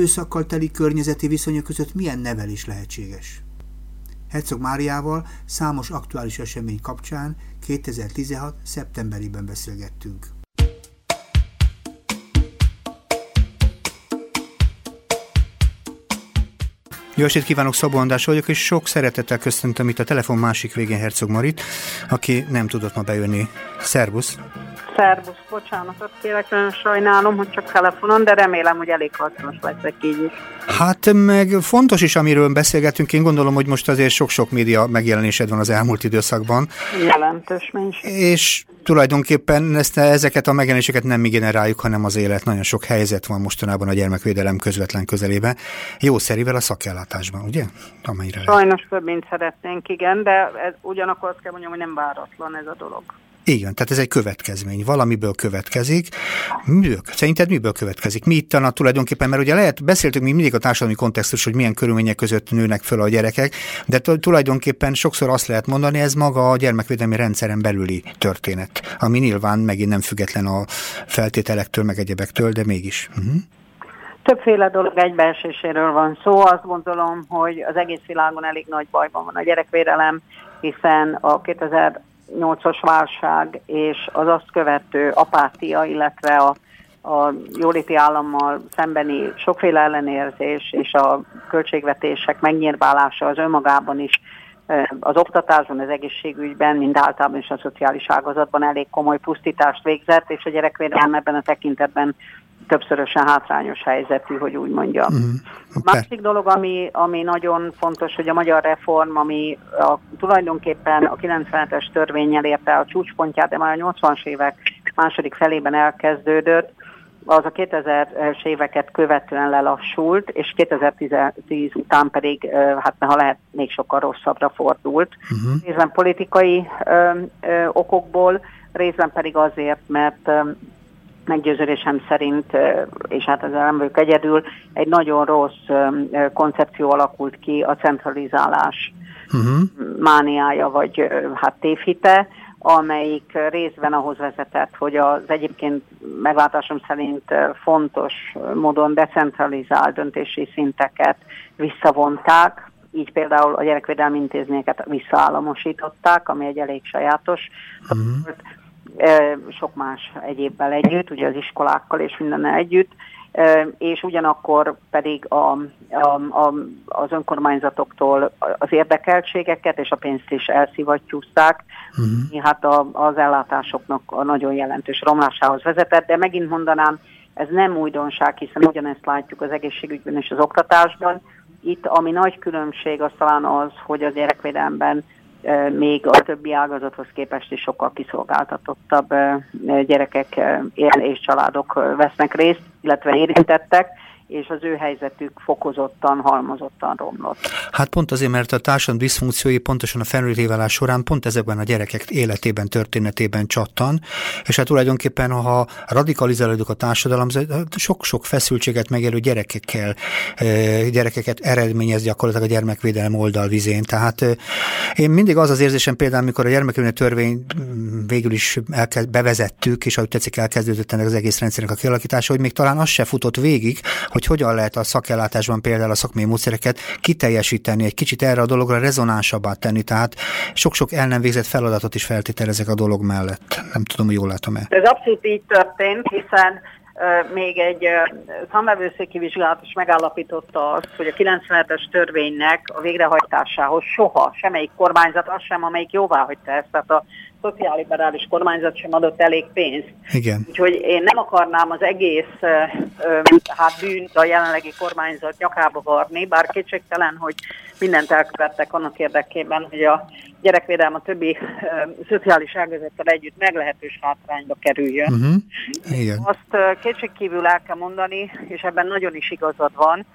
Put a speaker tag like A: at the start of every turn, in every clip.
A: erőszakkal teli környezeti viszonyok között milyen nevelés lehetséges. Herzog Máriával számos aktuális esemény kapcsán 2016. szeptemberében beszélgettünk. Jó estét kívánok, Szabó András vagyok, és sok szeretettel köszöntöm itt a telefon másik végén Herzog Marit, aki nem tudott ma bejönni. Szervusz!
B: Szervusz, bocsánatot kérek, nagyon sajnálom, hogy csak telefonon, de remélem, hogy elég hasznos leszek így is.
A: Hát meg fontos is, amiről beszélgetünk, én gondolom, hogy most azért sok-sok média megjelenésed van az elmúlt időszakban.
B: Jelentős mennyiség.
A: És tulajdonképpen ezt, ezeket a megjelenéseket nem mi generáljuk, hanem az élet. Nagyon sok helyzet van mostanában a gyermekvédelem közvetlen közelében. Jó szerivel a szakellátásban, ugye?
B: Amelyre Sajnos több, mint szeretnénk, igen, de ez, ugyanakkor azt kell mondjam, hogy nem váratlan ez a dolog.
A: Igen, tehát ez egy következmény, valamiből következik. Miből, szerinted miből következik? Mi itt a tulajdonképpen, mert ugye lehet, beszéltünk mi mindig a társadalmi kontextus, hogy milyen körülmények között nőnek föl a gyerekek, de tulajdonképpen sokszor azt lehet mondani, ez maga a gyermekvédelmi rendszeren belüli történet, ami nyilván megint nem független a feltételektől, meg egyebektől, de mégis. Uh-huh.
B: Többféle dolog egybeeséséről van szó. Azt gondolom, hogy az egész világon elég nagy bajban van a gyerekvédelem, hiszen a 2000 2008-as válság és az azt követő apátia, illetve a, a jóléti állammal szembeni sokféle ellenérzés és a költségvetések megnyírválása az önmagában is az oktatásban, az egészségügyben, mind általában is a szociális ágazatban elég komoly pusztítást végzett, és a gyerekvédelem ebben a tekintetben többszörösen hátrányos helyzetű, hogy úgy mondjam. Mm, okay. Másik dolog, ami, ami nagyon fontos, hogy a magyar reform, ami a, tulajdonképpen a 97-es törvényel érte a csúcspontját, de már a 80-as évek második felében elkezdődött, az a 2000-es éveket követően lelassult, és 2010 után pedig, hát ha lehet, még sokkal rosszabbra fordult. Uh-huh. Részben politikai ö, ö, okokból, részben pedig azért, mert meggyőződésem szerint, és hát ezzel nem vagyok egyedül, egy nagyon rossz koncepció alakult ki a centralizálás uh-huh. mániája, vagy hát tévhite, amelyik részben ahhoz vezetett, hogy az egyébként meglátásom szerint fontos módon decentralizált döntési szinteket visszavonták, így például a gyerekvédelmi intézményeket visszaállamosították, ami egy elég sajátos uh-huh sok más egyébbel együtt, ugye az iskolákkal és minden együtt, és ugyanakkor pedig a, a, a, az önkormányzatoktól az érdekeltségeket és a pénzt is elszivattyúzták, uh-huh. hát a, az ellátásoknak a nagyon jelentős romlásához vezetett, de megint mondanám, ez nem újdonság, hiszen ugyanezt látjuk az egészségügyben és az oktatásban. Itt ami nagy különbség az talán az, hogy az gyerekvédelemben még a többi ágazathoz képest is sokkal kiszolgáltatottabb gyerekek és családok vesznek részt, illetve érintettek, és az ő helyzetük fokozottan, halmozottan romlott.
A: Hát pont azért, mert a társadalmi diszfunkciói pontosan a felnőttéválás során pont ezekben a gyerekek életében, történetében csattan, és hát tulajdonképpen, ha radikalizálódik a társadalom, sok-sok feszültséget megélő gyerekekkel, gyerekeket eredményez gyakorlatilag a gyermekvédelem oldalvizén. Tehát én mindig az az érzésem például, amikor a gyermekvédelmi törvény mm, végül is elkezd, bevezettük, és ahogy tetszik elkezdődött ennek az egész rendszernek a kialakítása, hogy még talán az se futott végig, hogy hogy hogyan lehet a szakellátásban például a szakmai módszereket kiteljesíteni, egy kicsit erre a dologra rezonánsabbá tenni, tehát sok-sok el nem végzett feladatot is feltételezek a dolog mellett. Nem tudom, hogy jól látom-e.
B: Ez abszolút így történt, hiszen még egy számvevőszéki vizsgálat is megállapította azt, hogy a 97-es törvénynek a végrehajtásához soha semmelyik kormányzat, az sem, amelyik jóvá hagyta ezt, tehát a szociálliberális kormányzat sem adott elég pénzt.
A: Igen.
B: Úgyhogy én nem akarnám az egész hát bűnt a jelenlegi kormányzat nyakába varni, bár kétségtelen, hogy mindent elkövettek annak érdekében, hogy a gyerekvédelem a többi szociális ágazattal együtt meglehetős hátrányba kerüljön. Uh-huh. Igen. Azt kétségkívül el kell mondani, és ebben nagyon is igazad van,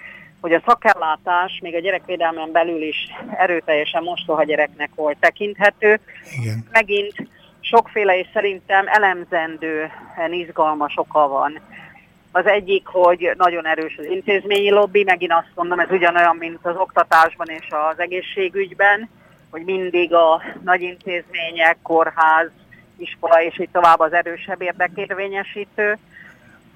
B: hogy a szakellátás még a gyerekvédelmen belül is erőteljesen mostoha gyereknek volt tekinthető. Igen. Megint sokféle és szerintem elemzendően izgalmas oka van. Az egyik, hogy nagyon erős az intézményi lobby, megint azt mondom, ez ugyanolyan, mint az oktatásban és az egészségügyben, hogy mindig a nagy intézmények, kórház, iskola és így tovább az erősebb érdekérvényesítő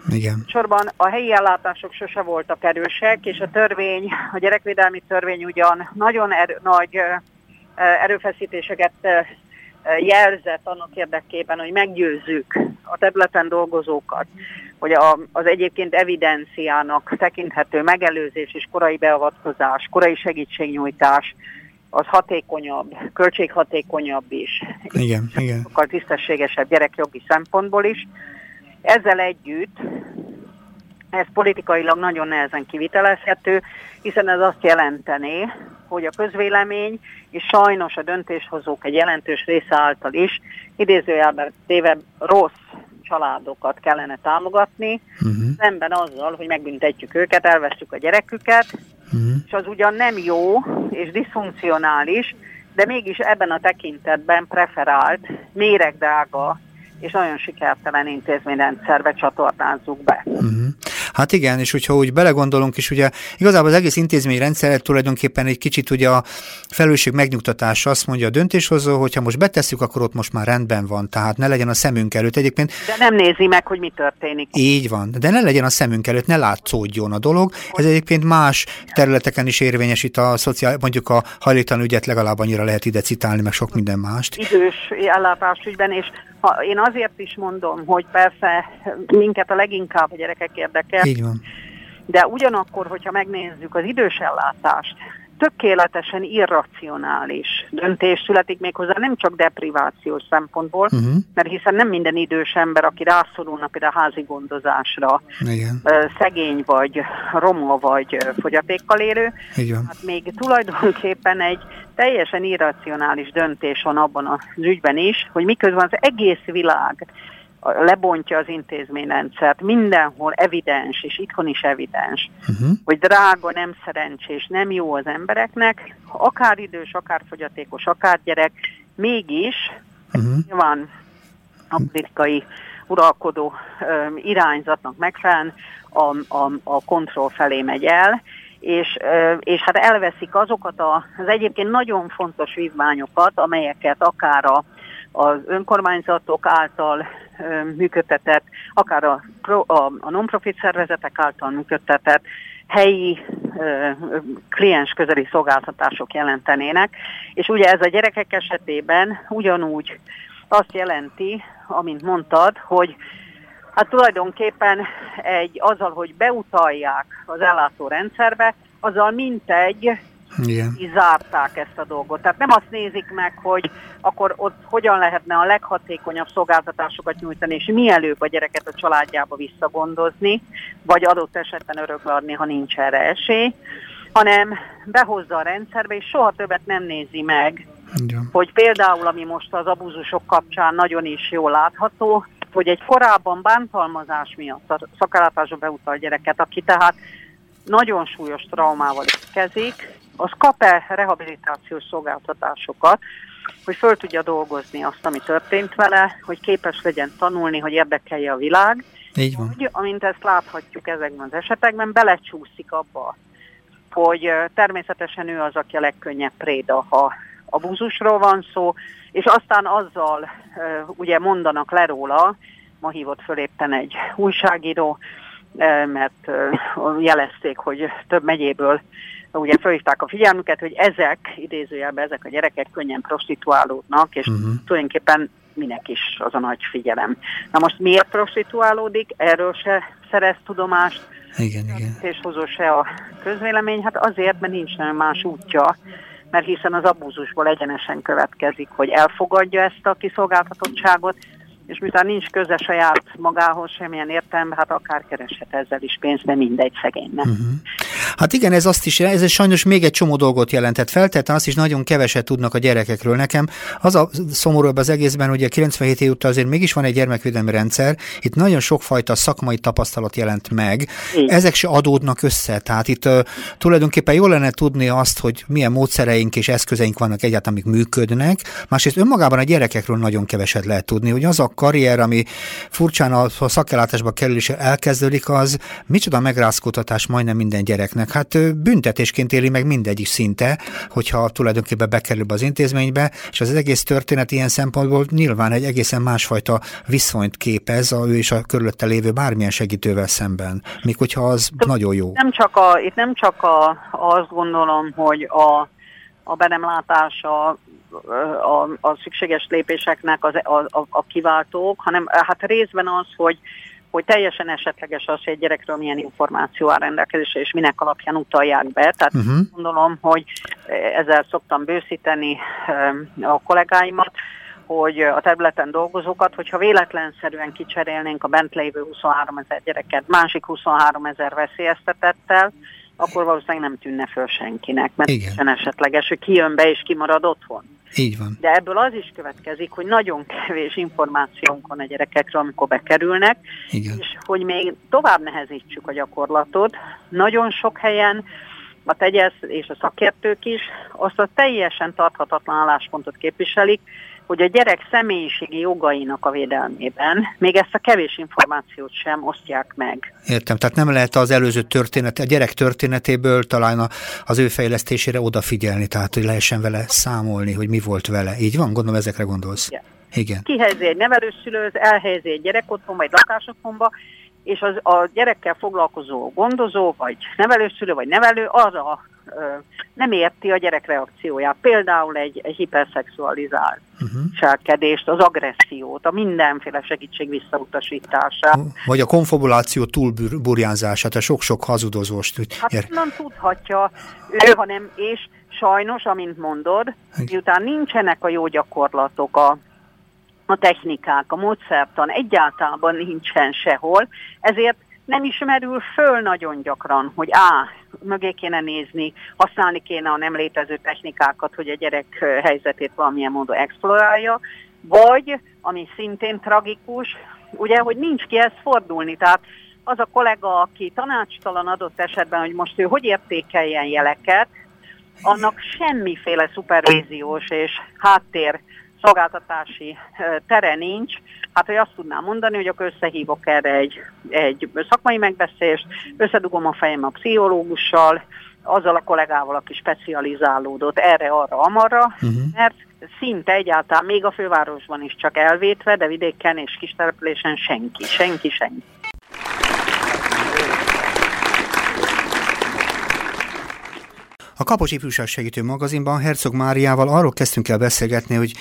A: Igen.
B: Sorban a helyi ellátások sose voltak erősek, és a törvény, a gyerekvédelmi törvény ugyan nagyon erő, nagy erőfeszítéseket jelzett annak érdekében, hogy meggyőzzük a területen dolgozókat, hogy a, az egyébként evidenciának tekinthető megelőzés és korai beavatkozás, korai segítségnyújtás, az hatékonyabb, költséghatékonyabb is.
A: Igen, igen.
B: Sokkal tisztességesebb gyerekjogi szempontból is. Ezzel együtt ez politikailag nagyon nehezen kivitelezhető, hiszen ez azt jelenteni, hogy a közvélemény és sajnos a döntéshozók egy jelentős része által is idézőjelben téve rossz családokat kellene támogatni, uh-huh. szemben azzal, hogy megbüntetjük őket, elvesztjük a gyereküket, uh-huh. és az ugyan nem jó és diszfunkcionális, de mégis ebben a tekintetben preferált, méregdrága és nagyon sikertelen intézményrendszerbe csatornázzuk be. Uh-huh.
A: Hát igen, és hogyha úgy belegondolunk is, ugye igazából az egész intézményrendszer tulajdonképpen egy kicsit ugye a felelősség megnyugtatása azt mondja a döntéshozó, hogyha most betesszük, akkor ott most már rendben van, tehát ne legyen a szemünk előtt egyébként.
B: De nem nézi meg, hogy mi történik.
A: Így van, de ne legyen a szemünk előtt, ne látszódjon a dolog. Ez egyébként más területeken is érvényes itt a szociál, mondjuk a hajléktalan ügyet legalább annyira lehet ide citálni, meg sok minden mást.
B: Idős ellátásügyben, és ha, én azért is mondom, hogy persze minket a leginkább a gyerekek érdekel.
A: Így van.
B: De ugyanakkor, hogyha megnézzük az idős ellátást, tökéletesen irracionális döntés születik méghozzá nem csak deprivációs szempontból, uh-huh. mert hiszen nem minden idős ember, aki rászorulna például házi gondozásra,
A: Igen.
B: szegény vagy roma vagy fogyatékkal élő,
A: Igen.
B: hát még tulajdonképpen egy teljesen irracionális döntés van abban az ügyben is, hogy miközben az egész világ lebontja az intézményrendszert, mindenhol evidens, és itthon is evidens, uh-huh. hogy drága, nem szerencsés, nem jó az embereknek, akár idős, akár fogyatékos, akár gyerek, mégis uh-huh. nyilván a politikai uralkodó ö, irányzatnak megfelelően a, a, a kontroll felé megy el, és, és hát elveszik azokat az egyébként nagyon fontos vívmányokat, amelyeket akár a, az önkormányzatok által működtetett, akár a, a, non-profit szervezetek által működtetett helyi kliens közeli szolgáltatások jelentenének, és ugye ez a gyerekek esetében ugyanúgy azt jelenti, amint mondtad, hogy hát tulajdonképpen egy, azzal, hogy beutalják az ellátórendszerbe, azzal mintegy
A: igen.
B: zárták ezt a dolgot. Tehát nem azt nézik meg, hogy akkor ott hogyan lehetne a leghatékonyabb szolgáltatásokat nyújtani, és mielőbb a gyereket a családjába visszagondozni, vagy adott esetben örökbe adni, ha nincs erre esély, hanem behozza a rendszerbe, és soha többet nem nézi meg,
A: Igen.
B: hogy például, ami most az abúzusok kapcsán nagyon is jól látható, hogy egy korábban bántalmazás miatt a szakállatásba beutal gyereket, aki tehát nagyon súlyos traumával kezik, az kap-e rehabilitációs szolgáltatásokat, hogy föl tudja dolgozni azt, ami történt vele, hogy képes legyen tanulni, hogy érdekelje a világ.
A: Így van.
B: Úgy, amint ezt láthatjuk ezekben az esetekben, belecsúszik abba, hogy természetesen ő az, aki a legkönnyebb préda, ha abúzusról van szó, és aztán azzal ugye mondanak le róla, ma hívott föl éppen egy újságíró, mert jelezték, hogy több megyéből ugye felhívták a figyelmüket, hogy ezek, idézőjelben ezek a gyerekek könnyen prostituálódnak, és uh-huh. tulajdonképpen minek is az a nagy figyelem. Na most miért prostituálódik? Erről se szerez tudomást.
A: Igen, igen.
B: És hozó se a közvélemény. Hát azért, mert nincs nagyon más útja, mert hiszen az abúzusból egyenesen következik, hogy elfogadja ezt a kiszolgáltatottságot, és miután nincs köze saját magához semmilyen értelme, hát akár kereshet ezzel is pénzt, de mindegy szegénynek. Uh-huh.
A: Hát igen, ez azt is, ez sajnos még egy csomó dolgot jelentett. Feltétlenül azt is nagyon keveset tudnak a gyerekekről. Nekem az a szomorúbb az egészben, hogy a 97 év után azért mégis van egy gyermekvédelmi rendszer, itt nagyon sokfajta szakmai tapasztalat jelent meg. Ezek se adódnak össze, tehát itt uh, tulajdonképpen jól lenne tudni azt, hogy milyen módszereink és eszközeink vannak egyáltalán, amik működnek. Másrészt önmagában a gyerekekről nagyon keveset lehet tudni, hogy az a karrier, ami furcsán a, a szakellátásba kerül és elkezdődik, az micsoda megrázkódtatás majdnem minden gyereknek gyerekeknek. Hát büntetésként éli meg mindegyik szinte, hogyha tulajdonképpen bekerül az intézménybe, és az egész történet ilyen szempontból nyilván egy egészen másfajta viszonyt képez a ő és a körülötte lévő bármilyen segítővel szemben, még hogyha az De nagyon jó.
B: Nem csak a, itt nem csak a, azt gondolom, hogy a, a benemlátása a, a szükséges lépéseknek az, a, a, a kiváltók, hanem hát részben az, hogy hogy teljesen esetleges az, hogy egy gyerekről milyen információ áll rendelkezésre, és minek alapján utalják be. Tehát uh-huh. gondolom, hogy ezzel szoktam bőszíteni a kollégáimat, hogy a területen dolgozókat, hogyha véletlenszerűen kicserélnénk a bent lévő 23 ezer gyereket másik 23 ezer veszélyeztetettel, akkor valószínűleg nem tűnne föl senkinek, mert Igen. esetleges, hogy ki jön be és kimarad otthon.
A: Így van.
B: De ebből az is következik, hogy nagyon kevés információnk van a gyerekekről, amikor bekerülnek, Igen. és hogy még tovább nehezítsük a gyakorlatot. Nagyon sok helyen a tegyesz és a szakértők is azt a teljesen tarthatatlan álláspontot képviselik, hogy a gyerek személyiségi jogainak a védelmében még ezt a kevés információt sem osztják meg.
A: Értem, tehát nem lehet az előző történet, a gyerek történetéből talán az ő fejlesztésére odafigyelni, tehát hogy lehessen vele számolni, hogy mi volt vele. Így van? Gondolom ezekre gondolsz. Igen.
B: Igen. Kihelyezi egy nevelőszülőz, elhelyezi egy gyerekotthon vagy lakásotthonba, és az, a gyerekkel foglalkozó gondozó, vagy nevelőszülő, vagy nevelő arra nem érti a gyerek reakcióját. Például egy, egy hiperszexualizált uh-huh. az agressziót, a mindenféle segítség visszautasítását.
A: Vagy a konfabuláció túlburjánzását, a sok-sok hazudozóst.
B: Hát nem tudhatja ő, hanem és sajnos, amint mondod, miután nincsenek a jó gyakorlatok, a, a technikák, a módszertan egyáltalán nincsen sehol, ezért nem is merül föl nagyon gyakran, hogy á, mögé kéne nézni, használni kéne a nem létező technikákat, hogy a gyerek helyzetét valamilyen módon explorálja, vagy, ami szintén tragikus, ugye, hogy nincs kihez fordulni, tehát az a kollega, aki tanácstalan adott esetben, hogy most ő hogy értékeljen jeleket, annak semmiféle szupervíziós és háttér szolgáltatási tere nincs, hát hogy azt tudnám mondani, hogy akkor összehívok erre egy, egy szakmai megbeszélést, összedugom a fejem a pszichológussal, azzal a kollégával, aki specializálódott erre, arra, amarra, uh-huh. mert szinte egyáltalán még a fővárosban is csak elvétve, de vidéken és kistelepülésen senki, senki, senki.
A: A Kapos Ifjúság Segítő magazinban Herzog Máriával arról kezdtünk el beszélgetni, hogy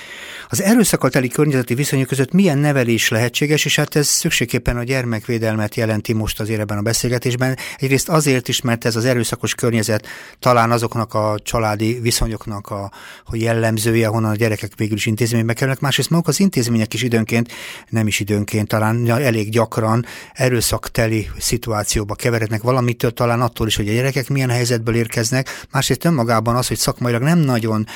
A: az erőszakkal teli környezeti viszonyok között milyen nevelés lehetséges, és hát ez szükségképpen a gyermekvédelmet jelenti most azért ebben a beszélgetésben. Egyrészt azért is, mert ez az erőszakos környezet talán azoknak a családi viszonyoknak a hogy jellemzője, honnan a gyerekek végül is intézménybe kerülnek, másrészt maguk az intézmények is időnként, nem is időnként, talán elég gyakran erőszakteli szituációba keverednek. Valamitől, talán attól is, hogy a gyerekek milyen helyzetből érkeznek, más másrészt önmagában az, hogy szakmailag nem nagyon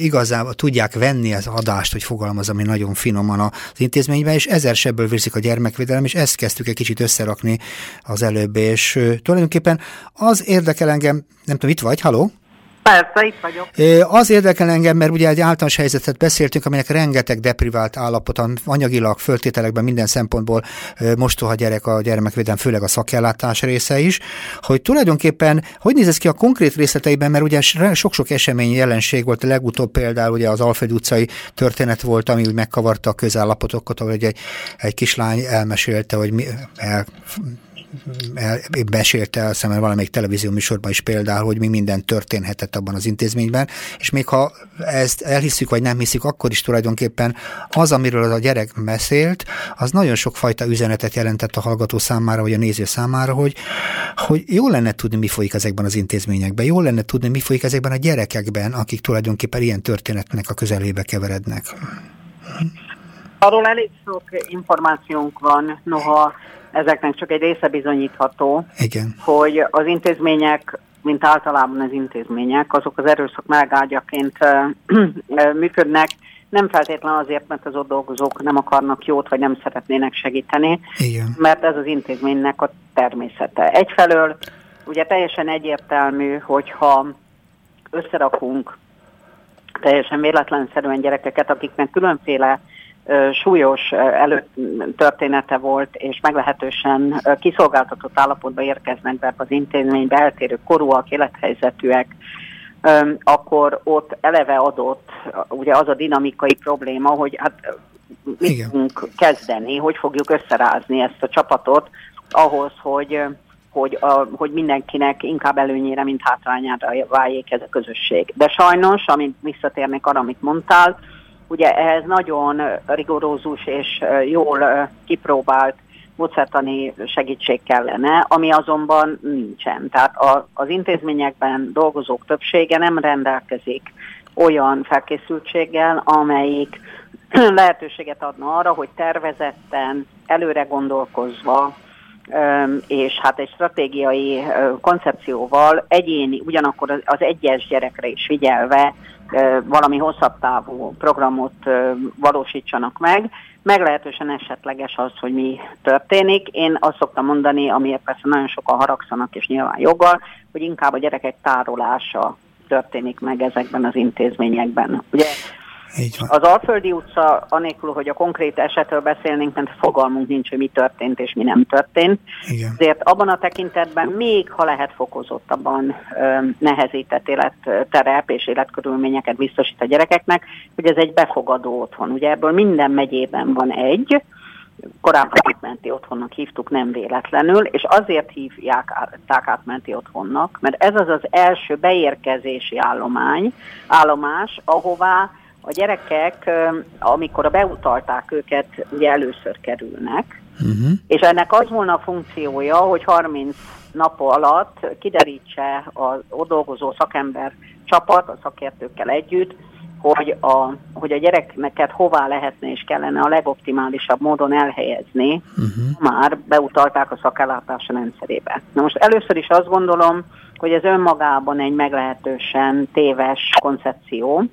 A: igazából tudják venni az adást, hogy fogalmaz, ami nagyon finoman az intézményben, és ezer sebből vérzik a gyermekvédelem, és ezt kezdtük egy kicsit összerakni az előbb, és tulajdonképpen az érdekel engem, nem tudom, itt vagy, haló?
B: Persze, itt vagyok.
A: Az érdekel engem, mert ugye egy általános helyzetet beszéltünk, aminek rengeteg deprivált állapot, anyagilag, föltételekben minden szempontból mostoha gyerek a gyermekvédelem, főleg a szakellátás része is, hogy tulajdonképpen hogy néz ez ki a konkrét részleteiben, mert ugye sok-sok esemény jelenség volt, a legutóbb például ugye az Alfred utcai történet volt, ami úgy megkavarta a közállapotokat, ahol egy, egy kislány elmesélte, hogy mi, el, besélte a szemben valamelyik televízió műsorban is például, hogy mi minden történhetett abban az intézményben, és még ha ezt elhiszük, vagy nem hiszük, akkor is tulajdonképpen az, amiről az a gyerek beszélt, az nagyon sok fajta üzenetet jelentett a hallgató számára, vagy a néző számára, hogy, hogy jó lenne tudni, mi folyik ezekben az intézményekben, jó lenne tudni, mi folyik ezekben a gyerekekben, akik tulajdonképpen ilyen történetnek a közelébe keverednek.
B: Arról elég sok információnk van, noha ezeknek csak egy része bizonyítható,
A: Igen.
B: hogy az intézmények, mint általában az intézmények, azok az erőszak megágyaként működnek, nem feltétlen azért, mert az ott dolgozók nem akarnak jót, vagy nem szeretnének segíteni,
A: Igen.
B: mert ez az intézménynek a természete. Egyfelől ugye teljesen egyértelmű, hogyha összerakunk teljesen véletlenszerűen gyerekeket, akiknek különféle súlyos előtt története volt, és meglehetősen kiszolgáltatott állapotba érkeznek be az intézménybe eltérő korúak, élethelyzetűek, akkor ott eleve adott ugye az a dinamikai probléma, hogy hát mit Igen. fogunk kezdeni, hogy fogjuk összerázni ezt a csapatot ahhoz, hogy hogy, a, hogy mindenkinek inkább előnyére, mint hátrányára váljék ez a közösség. De sajnos, amint visszatérnék arra, amit mondtál, ugye ehhez nagyon rigorózus és jól kipróbált módszertani segítség kellene, ami azonban nincsen. Tehát a, az intézményekben dolgozók többsége nem rendelkezik olyan felkészültséggel, amelyik lehetőséget adna arra, hogy tervezetten, előre gondolkozva, és hát egy stratégiai koncepcióval egyéni, ugyanakkor az egyes gyerekre is figyelve valami hosszabb távú programot valósítsanak meg. Meglehetősen esetleges az, hogy mi történik. Én azt szoktam mondani, amiért persze nagyon sokan haragszanak, és nyilván joggal, hogy inkább a gyerekek tárolása történik meg ezekben az intézményekben. Ugye így van. Az Alföldi utca, anélkül, hogy a konkrét esetről beszélnénk, mert fogalmunk nincs, hogy mi történt és mi nem történt. Igen. Ezért abban a tekintetben még, ha lehet fokozottabban nehezített életterep és életkörülményeket biztosít a gyerekeknek, hogy ez egy befogadó otthon. Ugye ebből minden megyében van egy, korábban átmenti otthonnak hívtuk nem véletlenül, és azért hívják átmenti otthonnak, mert ez az az első beérkezési állomány, állomás, ahová a gyerekek, amikor a beutalták őket, ugye először kerülnek, uh-huh. és ennek az volna a funkciója, hogy 30 nap alatt kiderítse a dolgozó szakember csapat, a szakértőkkel együtt, hogy a, hogy a gyerekeket hová lehetne és kellene a legoptimálisabb módon elhelyezni, uh-huh. már beutalták a szakellátása rendszerébe. Na most először is azt gondolom, hogy ez önmagában egy meglehetősen téves koncepció,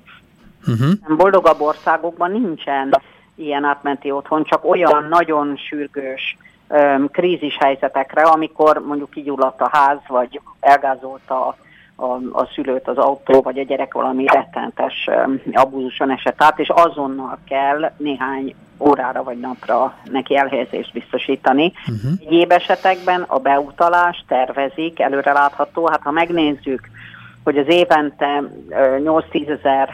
B: Uh-huh. Boldogabb országokban nincsen ilyen átmenti otthon, csak olyan nagyon sürgős um, krízis helyzetekre, amikor mondjuk kigyulladt a ház, vagy elgázolta a, a, a szülőt az autó, vagy a gyerek valami rettentes abúzuson esett át, és azonnal kell néhány órára vagy napra neki elhelyezést biztosítani. Uh-huh. Egyéb esetekben a beutalást tervezik, előrelátható, hát ha megnézzük hogy az évente 8-10 ezer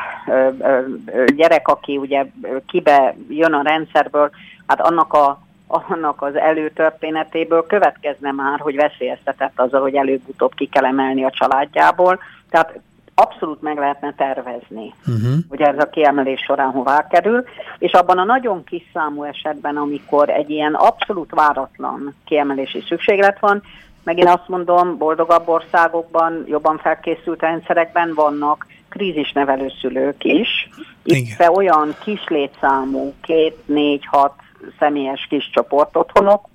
B: gyerek, aki ugye kibe jön a rendszerből, hát annak a annak az előtörténetéből következne már, hogy veszélyeztetett azzal, hogy előbb-utóbb ki kell emelni a családjából. Tehát abszolút meg lehetne tervezni, uh-huh. hogy ez a kiemelés során hová kerül, és abban a nagyon kis számú esetben, amikor egy ilyen abszolút váratlan kiemelési szükséglet van, Megint azt mondom, boldogabb országokban, jobban felkészült rendszerekben vannak krízisnevelő szülők is. Itt olyan kis létszámú, két, négy, hat személyes kis csoport otthonok,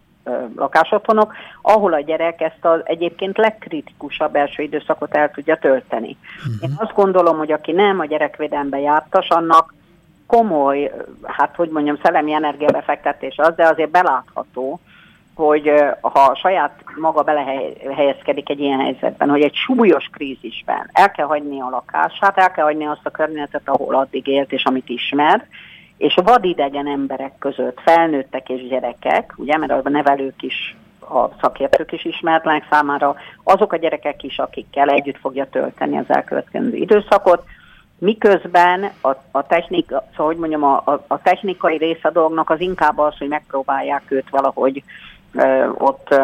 B: lakásotthonok, ahol a gyerek ezt az egyébként legkritikusabb első időszakot el tudja tölteni. Uh-huh. Én azt gondolom, hogy aki nem a gyerekvédelembe jártas, annak komoly, hát hogy mondjam, szellemi energiabefektetés az, de azért belátható, hogy ha saját maga belehelyezkedik egy ilyen helyzetben, hogy egy súlyos krízisben el kell hagyni a lakását, el kell hagyni azt a környezetet, ahol addig élt és amit ismer, és vadidegen emberek között, felnőttek és gyerekek, ugye, mert a nevelők is, a szakértők is ismertlenek számára, azok a gyerekek is, akikkel együtt fogja tölteni az elkövetkező időszakot, miközben a, a technika, szóval, hogy mondjam, a, a, technikai része a dolgnak az inkább az, hogy megpróbálják őt valahogy ott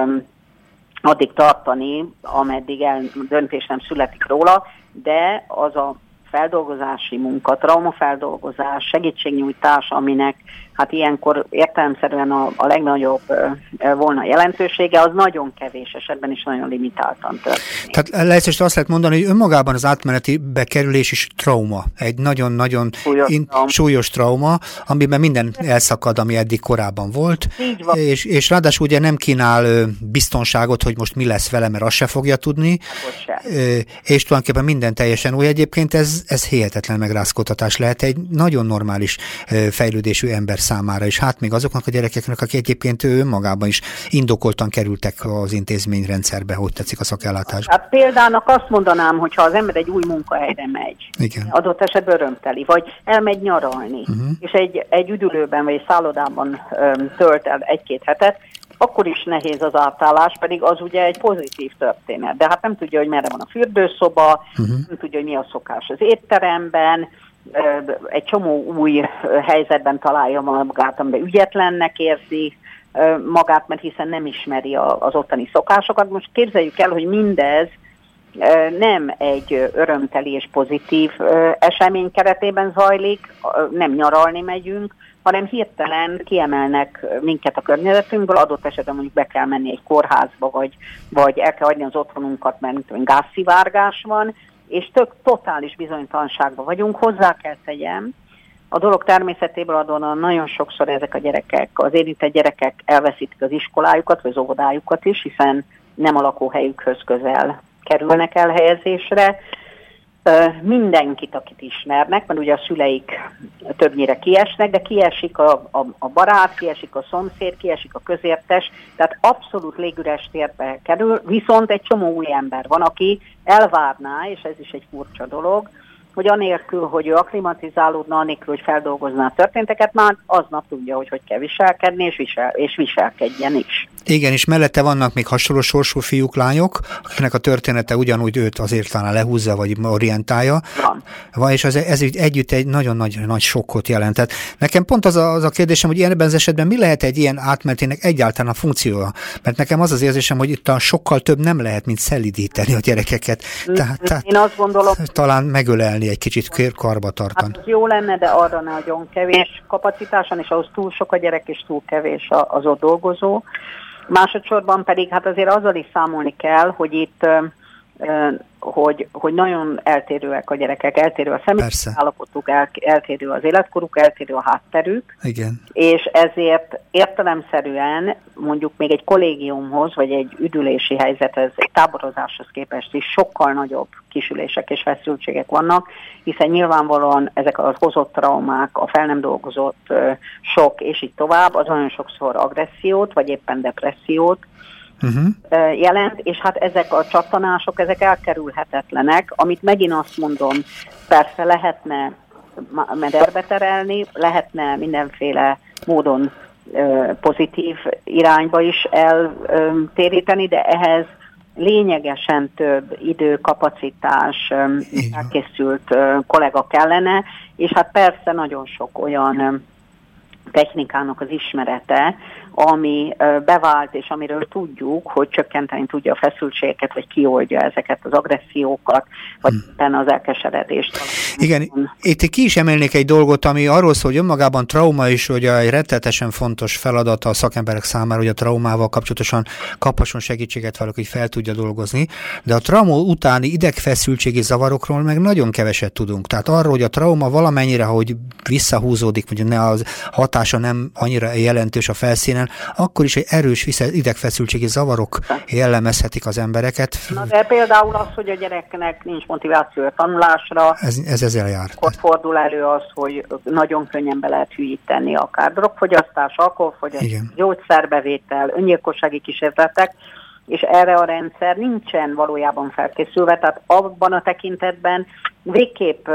B: addig tartani, ameddig el, döntés nem születik róla, de az a feldolgozási munka, traumafeldolgozás, segítségnyújtás, aminek hát ilyenkor értelemszerűen a, a legnagyobb volna jelentősége, az nagyon kevés esetben is nagyon limitáltan történik.
A: Tehát lehetős azt lehet mondani, hogy önmagában az átmeneti bekerülés is trauma, egy nagyon-nagyon súlyos, in, trauma. súlyos trauma, amiben minden elszakad, ami eddig korábban volt, és, és ráadásul ugye nem kínál biztonságot, hogy most mi lesz vele, mert azt se fogja tudni, se. és tulajdonképpen minden teljesen új. Egyébként ez ez, hihetetlen megrázkódtatás lehet egy nagyon normális fejlődésű ember számára, és hát még azoknak a gyerekeknek, akik egyébként ő önmagában is indokoltan kerültek az intézményrendszerbe, hogy tetszik a szakellátás.
B: Hát példának azt mondanám, hogy ha az ember egy új munkahelyre megy, Igen. adott esetben örömteli, vagy elmegy nyaralni, uh-huh. és egy, egy üdülőben vagy egy szállodában öm, tölt el egy-két hetet, akkor is nehéz az átállás, pedig az ugye egy pozitív történet. De hát nem tudja, hogy merre van a fürdőszoba, uh-huh. nem tudja, hogy mi a szokás az étteremben, egy csomó új helyzetben találja magát, amiben ügyetlennek érzi magát, mert hiszen nem ismeri az ottani szokásokat. Most képzeljük el, hogy mindez nem egy örömteli és pozitív esemény keretében zajlik, nem nyaralni megyünk, hanem hirtelen kiemelnek minket a környezetünkből, adott esetben mondjuk be kell menni egy kórházba, vagy, vagy el kell adni az otthonunkat, mert mint gázszivárgás van, és tök totális bizonytalanságban vagyunk, hozzá kell tegyem, a dolog természetéből adóan nagyon sokszor ezek a gyerekek, az érintett gyerekek elveszítik az iskolájukat, vagy az óvodájukat is, hiszen nem a lakóhelyükhöz közel kerülnek elhelyezésre, mindenkit, akit ismernek, mert ugye a szüleik többnyire kiesnek, de kiesik a, a, a barát, kiesik a szomszéd, kiesik a közértes, tehát abszolút légüres térbe kerül, viszont egy csomó új ember van, aki elvárná, és ez is egy furcsa dolog, hogy anélkül, hogy ő aklimatizálódna, anélkül, hogy feldolgozná a történteket, már aznap tudja, hogy hogy kell viselkedni, és, visel, és viselkedjen is.
A: Igen, és mellette vannak még hasonló sorsú fiúk, lányok, akiknek a története ugyanúgy őt azért talán lehúzza, vagy orientálja. Van. Van és az, ez együtt egy nagyon nagy, nagy sokkot jelent. Tehát nekem pont az a, az a kérdésem, hogy ebben az esetben mi lehet egy ilyen átmenetének egyáltalán a funkciója? Mert nekem az az érzésem, hogy itt a sokkal több nem lehet, mint szelidíteni a gyerekeket. Tehát, tehát
B: Én azt gondolom,
A: talán megölelni egy kicsit karba tartani.
B: Hát jó lenne, de arra nagyon kevés kapacitáson, és ahhoz túl sok a gyerek, és túl kevés az ott dolgozó. Másodszorban pedig hát azért azzal is számolni kell, hogy itt hogy, hogy nagyon eltérőek a gyerekek, eltérő a személyes állapotuk, el, eltérő az életkoruk, eltérő a hátterük.
A: Igen.
B: És ezért értelemszerűen mondjuk még egy kollégiumhoz, vagy egy üdülési helyzethez, egy táborozáshoz képest is sokkal nagyobb kisülések és feszültségek vannak, hiszen nyilvánvalóan ezek a hozott traumák, a fel nem dolgozott sok, és így tovább, az olyan sokszor agressziót, vagy éppen depressziót, uh-huh. jelent, és hát ezek a csattanások, ezek elkerülhetetlenek, amit megint azt mondom, persze lehetne mederbe terelni, lehetne mindenféle módon pozitív irányba is eltéríteni, de ehhez lényegesen több idő, kapacitás, elkészült kollega kellene, és hát persze nagyon sok olyan technikának az ismerete, ami bevált, és amiről tudjuk, hogy csökkenteni tudja a feszültségeket, vagy kioldja ezeket az agressziókat, vagy hmm. az elkeseredést.
A: Igen, itt ki is emelnék egy dolgot, ami arról szól, hogy önmagában trauma is, hogy egy rettetesen fontos feladata a szakemberek számára, hogy a traumával kapcsolatosan kaphasson segítséget valaki, hogy fel tudja dolgozni, de a trauma utáni idegfeszültségi zavarokról meg nagyon keveset tudunk. Tehát arról, hogy a trauma valamennyire, hogy visszahúzódik, hogy ne az hatása nem annyira jelentős a felszínen, esetben akkor is egy erős idegfeszültségi zavarok jellemezhetik az embereket.
B: Na de például az, hogy a gyereknek nincs motiváció a tanulásra.
A: Ez, ez ezzel jár.
B: Akkor fordul elő az, hogy nagyon könnyen be lehet hűíteni akár drogfogyasztás, alkoholfogyasztás, Igen. gyógyszerbevétel, öngyilkossági kísérletek, és erre a rendszer nincsen valójában felkészülve, tehát abban a tekintetben végképp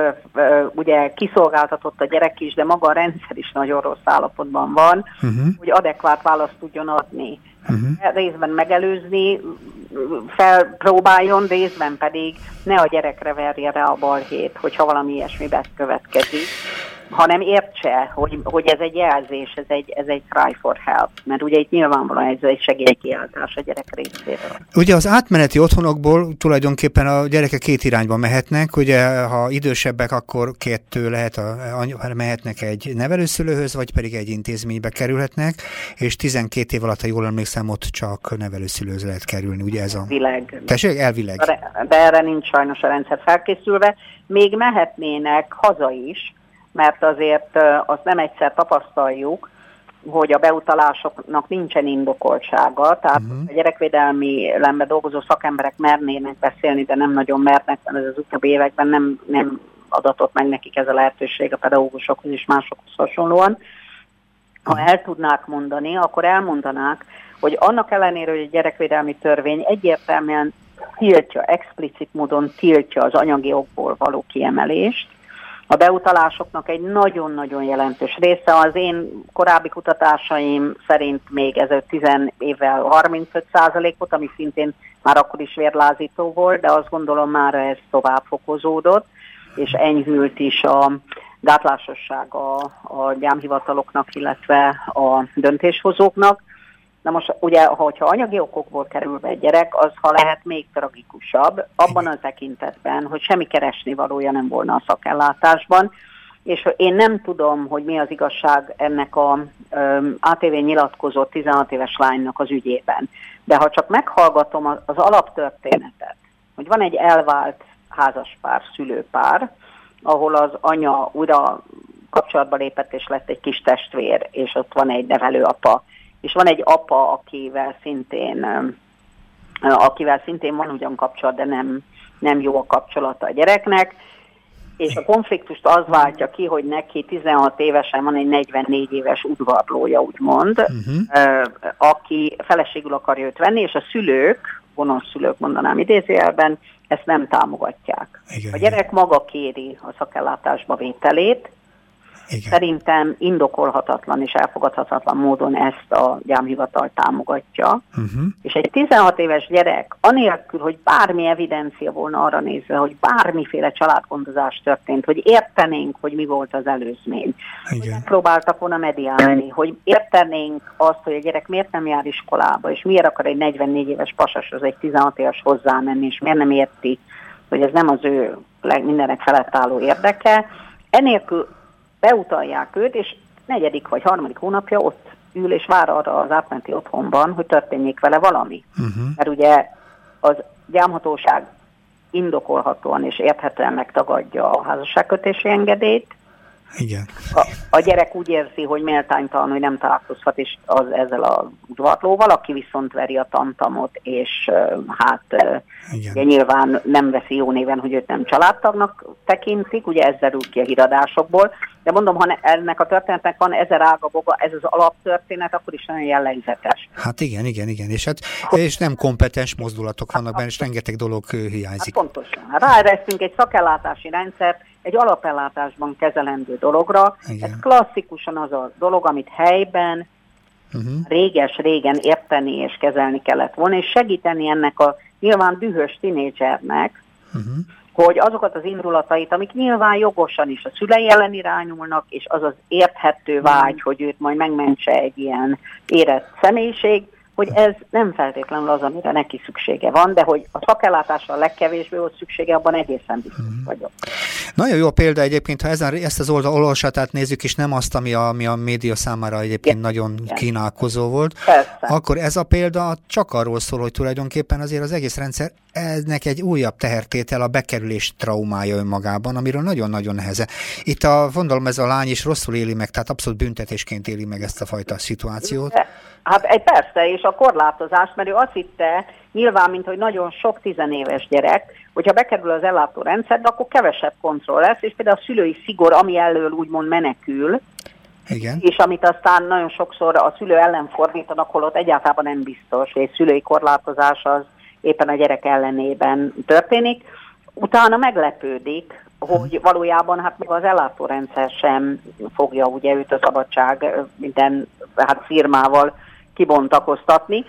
B: ugye kiszolgáltatott a gyerek is, de maga a rendszer is nagyon rossz állapotban van, uh-huh. hogy adekvát választ tudjon adni. Uh-huh. Részben megelőzni, felpróbáljon, részben pedig ne a gyerekre verje rá a balhét, hogyha valami ilyesmi következik hanem értse, hogy, hogy ez egy jelzés, ez egy, ez egy cry for help, mert ugye itt nyilvánvalóan ez egy segélykiáltás a gyerek részéről.
A: Ugye az átmeneti otthonokból tulajdonképpen a gyerekek két irányba mehetnek, ugye ha idősebbek, akkor kettő lehet, a, a, mehetnek egy nevelőszülőhöz, vagy pedig egy intézménybe kerülhetnek, és 12 év alatt, ha jól emlékszem, ott csak nevelőszülőhöz lehet kerülni, ugye ez a...
B: Elvileg.
A: Tessék, elvileg.
B: De erre nincs sajnos a rendszer felkészülve. Még mehetnének haza is, mert azért azt nem egyszer tapasztaljuk, hogy a beutalásoknak nincsen indokoltsága, tehát uh-huh. a gyerekvédelmi lembe dolgozó szakemberek mernének beszélni, de nem nagyon mernek, mert az utóbbi években nem, nem adatot meg nekik ez a lehetőség a pedagógusokhoz és másokhoz hasonlóan. Ha el tudnák mondani, akkor elmondanák, hogy annak ellenére, hogy a gyerekvédelmi törvény egyértelműen tiltja, explicit módon tiltja az anyagi okból való kiemelést, a beutalásoknak egy nagyon-nagyon jelentős része. Az én korábbi kutatásaim szerint még ez 10 évvel 35 százalékot, ami szintén már akkor is vérlázító volt, de azt gondolom már ez tovább fokozódott, és enyhült is a gátlásosság a, a gyámhivataloknak, illetve a döntéshozóknak. Na most ugye, hogyha anyagi okokból kerül be egy gyerek, az ha lehet még tragikusabb, abban a tekintetben, hogy semmi keresni valója nem volna a szakellátásban, és én nem tudom, hogy mi az igazság ennek a um, ATV nyilatkozott 16 éves lánynak az ügyében. De ha csak meghallgatom az alaptörténetet, hogy van egy elvált házaspár, szülőpár, ahol az anya újra kapcsolatba lépett, és lett egy kis testvér, és ott van egy nevelőapa, és van egy apa, akivel szintén, akivel szintén van ugyan kapcsolat, de nem, nem jó a kapcsolata a gyereknek, és a konfliktust az váltja ki, hogy neki 16 évesen van egy 44 éves udvarlója, úgymond, uh-huh. aki feleségül akarja őt venni, és a szülők, gonosz szülők mondanám idézőjelben, ezt nem támogatják. Igen, a gyerek igen. maga kéri a szakellátásba vételét, igen. Szerintem indokolhatatlan és elfogadhatatlan módon ezt a gyámhivatal támogatja. Uh-huh. És egy 16 éves gyerek, anélkül, hogy bármi evidencia volna arra nézve, hogy bármiféle családgondozás történt, hogy értenénk, hogy mi volt az előzmény, Igen. hogy próbáltak volna mediálni, hogy értenénk azt, hogy a gyerek miért nem jár iskolába, és miért akar egy 44 éves pasas az egy 16 éves hozzámenni, és miért nem érti, hogy ez nem az ő mindenek felett álló érdeke. Enélkül beutalják őt, és negyedik vagy harmadik hónapja ott ül és vár arra az átmenti otthonban, hogy történjék vele valami. Uh-huh. Mert ugye az gyámhatóság indokolhatóan és érthetően megtagadja a házasságkötési engedélyt,
A: igen.
B: A, a gyerek úgy érzi, hogy méltánytalan, hogy nem találkozhat is az, ezzel a udvarlóval, aki viszont veri a tantamot, és hát uh, ugye nyilván nem veszi jó néven, hogy őt nem családtagnak tekintik, ugye ez derül ki a híradásokból, de mondom, ha ne, ennek a történetnek van ezer ága boga, ez az alaptörténet, akkor is nagyon jellegzetes.
A: Hát igen, igen, igen, és, hát, és nem kompetens mozdulatok vannak benne, és rengeteg dolog hiányzik.
B: Hát pontosan. Ráeresztünk egy szakellátási rendszert, egy alapellátásban kezelendő dologra. Igen. Ez klasszikusan az a dolog, amit helyben uh-huh. réges-régen érteni és kezelni kellett volna, és segíteni ennek a nyilván dühös tinédzsernek, uh-huh. Hogy azokat az indulatait, amik nyilván jogosan is a szülei ellen irányulnak, és az az érthető vágy, uh-huh. hogy őt majd megmentse egy ilyen érett személyiség, hogy ez nem feltétlenül az, amire neki szüksége van, de hogy a szakellátásra a legkevésbé volt szüksége, abban egészen biztos uh-huh. vagyok.
A: Nagyon jó példa egyébként, ha ezen, ezt az oldal olvasatát nézzük, és nem azt, ami a, ami a média számára egyébként Igen. nagyon Igen. kínálkozó volt, Persze. akkor ez a példa csak arról szól, hogy tulajdonképpen azért az egész rendszer ennek egy újabb tehertétel a bekerülés traumája önmagában, amiről nagyon-nagyon neheze. Itt a, gondolom ez a lány is rosszul éli meg, tehát abszolút büntetésként éli meg ezt a fajta szituációt.
B: Hát egy persze, és a korlátozás, mert ő azt hitte, nyilván, mint hogy nagyon sok tizenéves gyerek, hogyha bekerül az ellátórendszerbe, akkor kevesebb kontroll lesz, és például a szülői szigor, ami elől úgymond menekül,
A: igen.
B: és amit aztán nagyon sokszor a szülő ellen fordítanak, holott egyáltalán nem biztos, hogy egy szülői korlátozás az éppen a gyerek ellenében történik. Utána meglepődik, hogy valójában hát még az ellátórendszer sem fogja ugye őt a szabadság minden hát firmával kibontakoztatni.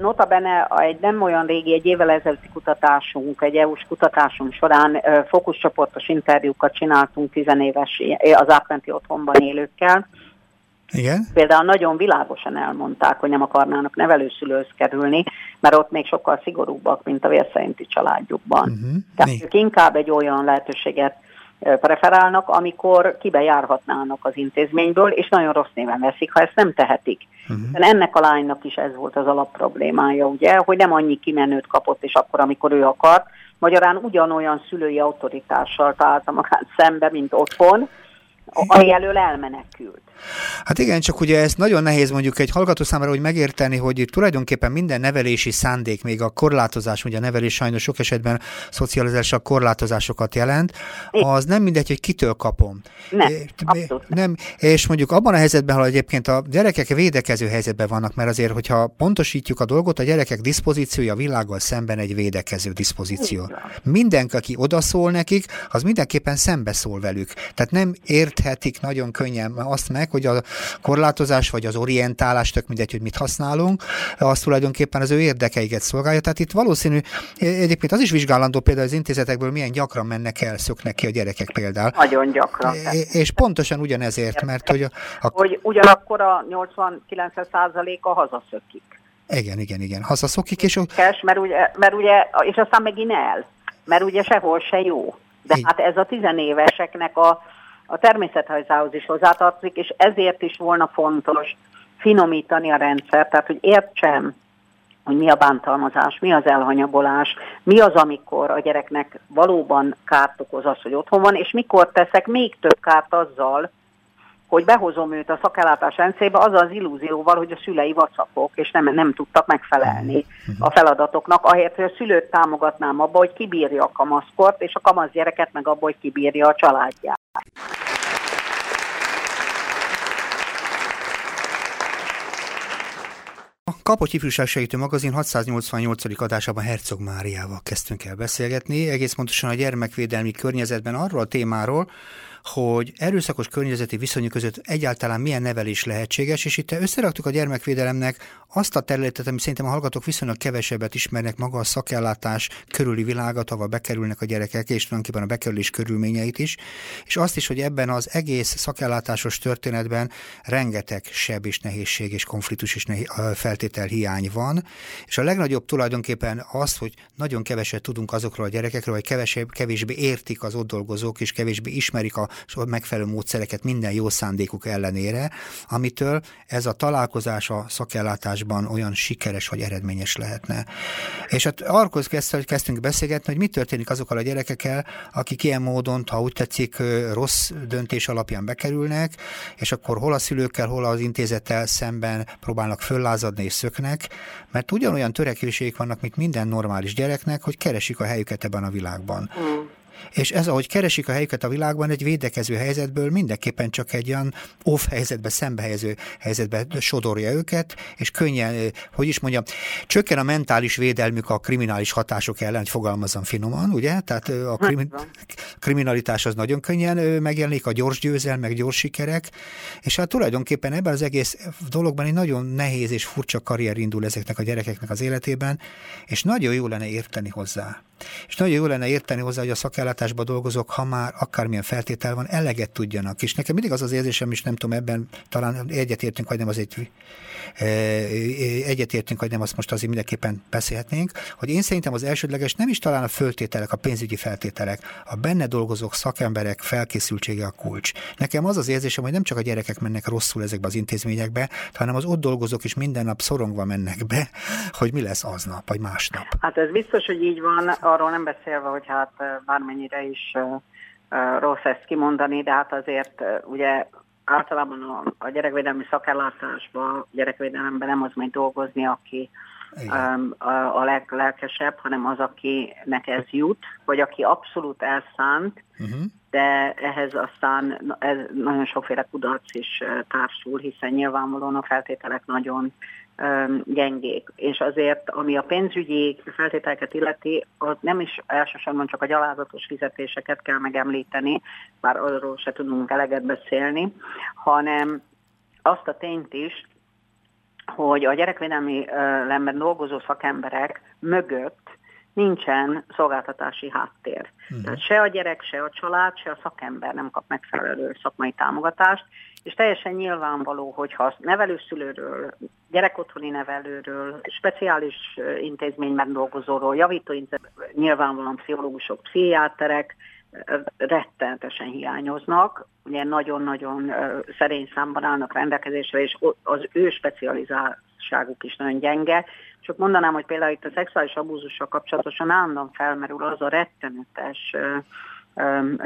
B: Notabene egy nem olyan régi, egy évvel ezelőtti kutatásunk, egy EU-s kutatásunk során fókuszcsoportos interjúkat csináltunk tizenéves az átmenti otthonban élőkkel.
A: Igen.
B: Például nagyon világosan elmondták, hogy nem akarnának nevelőszülőhöz kerülni, mert ott még sokkal szigorúbbak, mint a vérszerinti családjukban. Uh-huh. Tehát ők inkább egy olyan lehetőséget preferálnak, amikor kibejárhatnának az intézményből, és nagyon rossz néven veszik, ha ezt nem tehetik. Uh-huh. Ennek a lánynak is ez volt az alapproblémája, ugye, hogy nem annyi kimenőt kapott, és akkor, amikor ő akart, magyarán ugyanolyan szülői autoritással találta magát szembe, mint otthon, ami elől elmenekült.
A: Hát igen, csak ugye ez nagyon nehéz mondjuk egy hallgató számára, hogy megérteni, hogy tulajdonképpen minden nevelési szándék, még a korlátozás, ugye a nevelés sajnos sok esetben a korlátozásokat jelent, az nem mindegy, hogy kitől kapom.
B: Nem, nem.
A: És mondjuk abban a helyzetben, ha egyébként a gyerekek védekező helyzetben vannak, mert azért, hogyha pontosítjuk a dolgot, a gyerekek diszpozíciója a világgal szemben egy védekező diszpozíció. Mindenki, aki odaszól nekik, az mindenképpen szembeszól velük. Tehát nem érthetik nagyon könnyen azt meg, hogy a korlátozás vagy az orientálás, tök mindegy, hogy mit használunk, az tulajdonképpen az ő érdekeiket szolgálja. Tehát itt valószínű, egyébként az is vizsgálandó például az intézetekből milyen gyakran mennek el, szöknek ki a gyerekek például.
B: Nagyon gyakran.
A: És pontosan ugyanezért, mert hogy a...
B: a... Hogy ugyanakkor a 80-90 százaléka hazaszökik.
A: Igen, igen, igen. Hazaszokik, és...
B: Kes, mert ugye, mert ugye, és aztán megint el, mert ugye sehol se jó. De hát ez a tizenéveseknek a a természetrajzához is hozzátartozik, és ezért is volna fontos finomítani a rendszer, tehát hogy értsem, hogy mi a bántalmazás, mi az elhanyagolás, mi az, amikor a gyereknek valóban kárt okoz az, hogy otthon van, és mikor teszek még több kárt azzal, hogy behozom őt a szakellátás rendszerébe az az illúzióval, hogy a szülei vacakok, és nem, nem tudtak megfelelni a feladatoknak, ahelyett, hogy a szülőt támogatnám abba, hogy kibírja a kamaszkort, és a kamasz gyereket meg abba, hogy kibírja a családját.
A: A Kapocs Ifjúságsegítő magazin 688. adásában Herzog Máriával kezdtünk el beszélgetni, egész pontosan a gyermekvédelmi környezetben arról a témáról, hogy erőszakos környezeti viszonyok között egyáltalán milyen nevelés lehetséges, és itt összeraktuk a gyermekvédelemnek azt a területet, ami szerintem a hallgatók viszonylag kevesebbet ismernek maga a szakellátás körüli világot, ahol bekerülnek a gyerekek, és tulajdonképpen a bekerülés körülményeit is, és azt is, hogy ebben az egész szakellátásos történetben rengeteg seb és nehézség és konfliktus és feltétel hiány van, és a legnagyobb tulajdonképpen az, hogy nagyon keveset tudunk azokról a gyerekekről, vagy kevesebb, kevésbé értik az ott dolgozók, és kevésbé ismerik a megfelelő módszereket minden jó szándékuk ellenére, amitől ez a találkozás a szakellátásban olyan sikeres vagy eredményes lehetne. És hát arról kezdtünk beszélgetni, hogy mi történik azokkal a gyerekekkel, akik ilyen módon, ha úgy tetszik, rossz döntés alapján bekerülnek, és akkor hol a szülőkkel, hol az intézettel szemben próbálnak föllázadni és szöknek, mert ugyanolyan törekvéseik vannak, mint minden normális gyereknek, hogy keresik a helyüket ebben a világban. Mm és ez, ahogy keresik a helyüket a világban, egy védekező helyzetből mindenképpen csak egy olyan off helyzetbe, szembehelyező helyzetbe sodorja őket, és könnyen, hogy is mondjam, csökken a mentális védelmük a kriminális hatások ellen, hogy fogalmazom finoman, ugye? Tehát a krimi- kriminalitás az nagyon könnyen megjelenik, a gyors győzelmek, gyors sikerek, és hát tulajdonképpen ebben az egész dologban egy nagyon nehéz és furcsa karrier indul ezeknek a gyerekeknek az életében, és nagyon jó lenne érteni hozzá. És nagyon jó lenne érteni hozzá, hogy a szakellátásban dolgozók, ha már akármilyen feltétel van, eleget tudjanak. És nekem mindig az az érzésem, is nem tudom, ebben talán egyetértünk, vagy nem az egy e, e, egyetértünk, hogy nem azt most azért mindenképpen beszélhetnénk, hogy én szerintem az elsődleges nem is talán a föltételek, a pénzügyi feltételek, a benne dolgozók, szakemberek felkészültsége a kulcs. Nekem az az érzésem, hogy nem csak a gyerekek mennek rosszul ezekbe az intézményekbe, hanem az ott dolgozók is minden nap szorongva mennek be, hogy mi lesz aznap, vagy másnap.
B: Hát ez biztos, hogy így van arról nem beszélve, hogy hát bármennyire is rossz ezt kimondani, de hát azért ugye általában a, a gyerekvédelmi szakellátásban, gyerekvédelemben nem az megy dolgozni, aki a, a leglelkesebb, hanem az, akinek ez jut, vagy aki abszolút elszánt, uh-huh. de ehhez aztán ez nagyon sokféle kudarc is társul, hiszen nyilvánvalóan a feltételek nagyon gyengék. És azért, ami a pénzügyi feltételeket illeti, az nem is elsősorban csak a gyalázatos fizetéseket kell megemlíteni, bár arról se tudunk eleget beszélni, hanem azt a tényt is, hogy a gyerekvédelmi lemben dolgozó szakemberek mögött nincsen szolgáltatási háttér. Uh-huh. Tehát se a gyerek, se a család, se a szakember nem kap megfelelő szakmai támogatást, és teljesen nyilvánvaló, hogyha nevelőszülőről, gyerekotthoni nevelőről, speciális intézményben dolgozóról, javító nyilvánvalóan pszichológusok, pszichiáterek rettenetesen hiányoznak, ugye nagyon-nagyon szerény számban állnak rendelkezésre, és az ő specializáltságuk is nagyon gyenge. Csak mondanám, hogy például itt a szexuális abúzussal kapcsolatosan állandóan felmerül az a rettenetes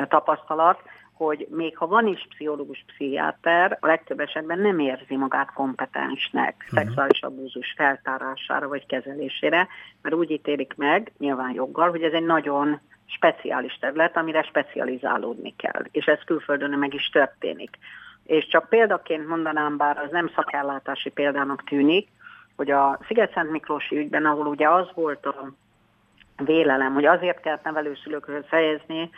B: tapasztalat, hogy még ha van is pszichológus, pszichiáter, a legtöbb esetben nem érzi magát kompetensnek uh-huh. szexuális abúzus feltárására vagy kezelésére, mert úgy ítélik meg, nyilván joggal, hogy ez egy nagyon speciális terület, amire specializálódni kell, és ez külföldön meg is történik. És csak példaként mondanám, bár az nem szakellátási példának tűnik, hogy a Sziget-Szent Miklósi ügyben, ahol ugye az volt a vélelem, hogy azért kellett nevelőszülőkhöz fejezni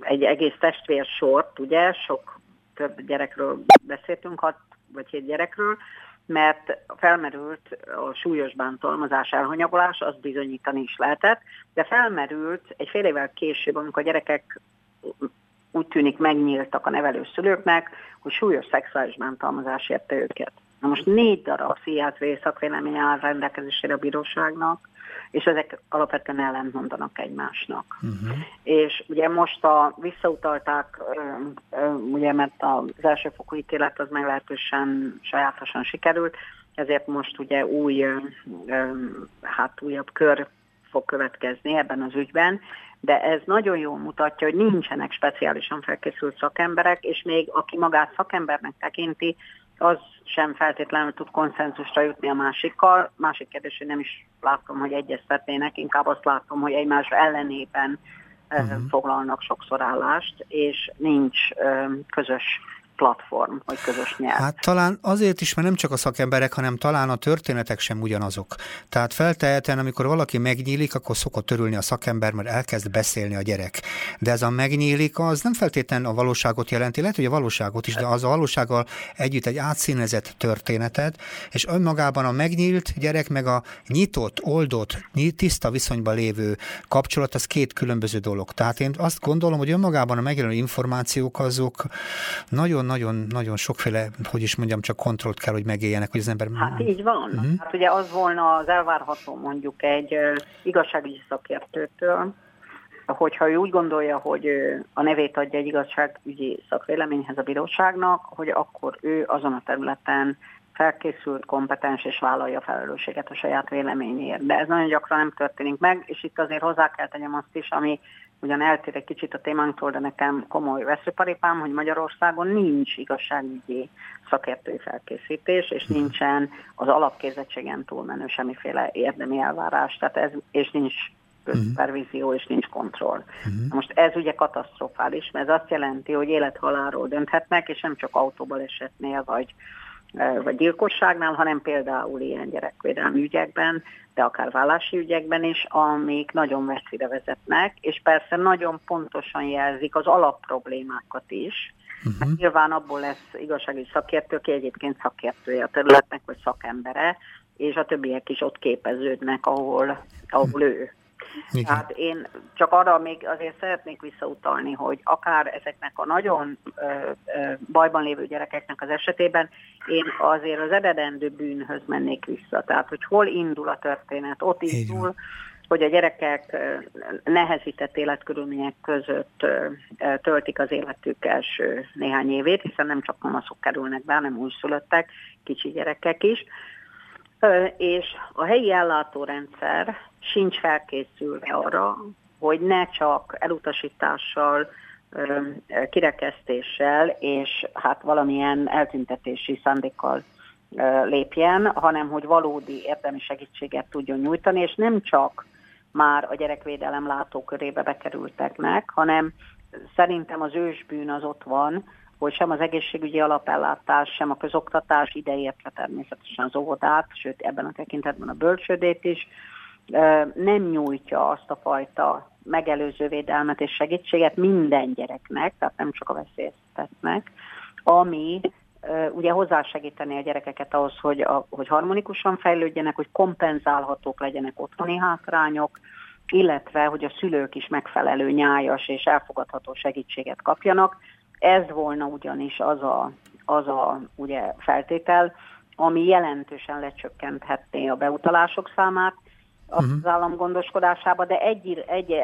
B: egy egész testvérsort, ugye, sok több gyerekről beszéltünk, hat vagy hét gyerekről, mert felmerült a súlyos bántalmazás elhanyagolás, azt bizonyítani is lehetett, de felmerült egy fél évvel később, amikor a gyerekek úgy tűnik megnyíltak a nevelőszülőknek, hogy súlyos szexuális bántalmazás érte őket. Na most négy darab pszichiátriai szakvélemény áll rendelkezésére a bíróságnak, és ezek alapvetően ellentmondanak egymásnak. Uh-huh. És ugye most a, visszautalták, ugye mert az elsőfokú ítélet az meglehetősen sajátosan sikerült, ezért most ugye új, hát újabb kör fog következni ebben az ügyben, de ez nagyon jól mutatja, hogy nincsenek speciálisan felkészült szakemberek, és még aki magát szakembernek tekinti, az sem feltétlenül tud konszenzusra jutni a másikkal. Másik kérdés, hogy nem is látom, hogy egyeztetnének, inkább azt látom, hogy egymás ellenében uh-huh. foglalnak sokszor állást, és nincs közös platform, vagy közös nyelv.
A: Hát talán azért is, mert nem csak a szakemberek, hanem talán a történetek sem ugyanazok. Tehát feltehetően, amikor valaki megnyílik, akkor szokott törülni a szakember, mert elkezd beszélni a gyerek. De ez a megnyílik, az nem feltétlenül a valóságot jelenti, lehet, hogy a valóságot is, de az a valósággal együtt egy átszínezett történetet, és önmagában a megnyílt gyerek, meg a nyitott, oldott, tiszta viszonyban lévő kapcsolat, az két különböző dolog. Tehát én azt gondolom, hogy önmagában a megjelenő információk azok nagyon nagyon-nagyon sokféle, hogy is mondjam, csak kontrollt kell, hogy megéljenek, hogy az ember...
B: Hát így van. Uh-huh. Hát ugye az volna az elvárható mondjuk egy igazságügyi szakértőtől, hogyha ő úgy gondolja, hogy a nevét adja egy igazságügyi szakvéleményhez a bíróságnak, hogy akkor ő azon a területen felkészült, kompetens és vállalja a felelősséget a saját véleményért. De ez nagyon gyakran nem történik meg, és itt azért hozzá kell tegyem azt is, ami ugyan eltér egy kicsit a témánktól, de nekem komoly veszőparipám, hogy Magyarországon nincs igazságügyi szakértői felkészítés, és nincsen az alapképzettségen túlmenő semmiféle érdemi elvárás, tehát ez, és nincs közpervízió, és nincs kontroll. Uh-huh. Most ez ugye katasztrofális, mert ez azt jelenti, hogy élethalálról dönthetnek, és nem csak autóbalesetnél, vagy vagy gyilkosságnál, hanem például ilyen gyerekvédelmi ügyekben, de akár vállási ügyekben is, amik nagyon messzire vezetnek, és persze nagyon pontosan jelzik az alapproblémákat is, Uh-huh. Nyilván abból lesz igazságügyi szakértő, aki egyébként szakértője a területnek, vagy szakembere, és a többiek is ott képeződnek, ahol, ahol ő. Igen. Tehát én csak arra még azért szeretnék visszautalni, hogy akár ezeknek a nagyon ö, ö, bajban lévő gyerekeknek az esetében én azért az eredendő bűnhöz mennék vissza. Tehát, hogy hol indul a történet, ott indul, hogy a gyerekek nehezített életkörülmények között töltik az életük első néhány évét, hiszen nem csak mamaszok kerülnek be, hanem újszülöttek, kicsi gyerekek is. És a helyi ellátórendszer sincs felkészülve arra, hogy ne csak elutasítással, kirekesztéssel és hát valamilyen eltüntetési szándékkal lépjen, hanem hogy valódi érdemi segítséget tudjon nyújtani, és nem csak már a gyerekvédelem látókörébe bekerülteknek, hanem szerintem az ősbűn az ott van, hogy sem az egészségügyi alapellátás, sem a közoktatás ideértve természetesen az óvodát, sőt ebben a tekintetben a bölcsődét is, nem nyújtja azt a fajta megelőző védelmet és segítséget minden gyereknek, tehát nem csak a veszélyeztetnek, ami ugye hozzásegíteni a gyerekeket ahhoz, hogy, a, hogy harmonikusan fejlődjenek, hogy kompenzálhatók legyenek otthoni hátrányok, illetve hogy a szülők is megfelelő nyájas és elfogadható segítséget kapjanak. Ez volna ugyanis az a, az a ugye, feltétel, ami jelentősen lecsökkenthetné a beutalások számát, uh-huh. az állam gondoskodásába, de egy, egy,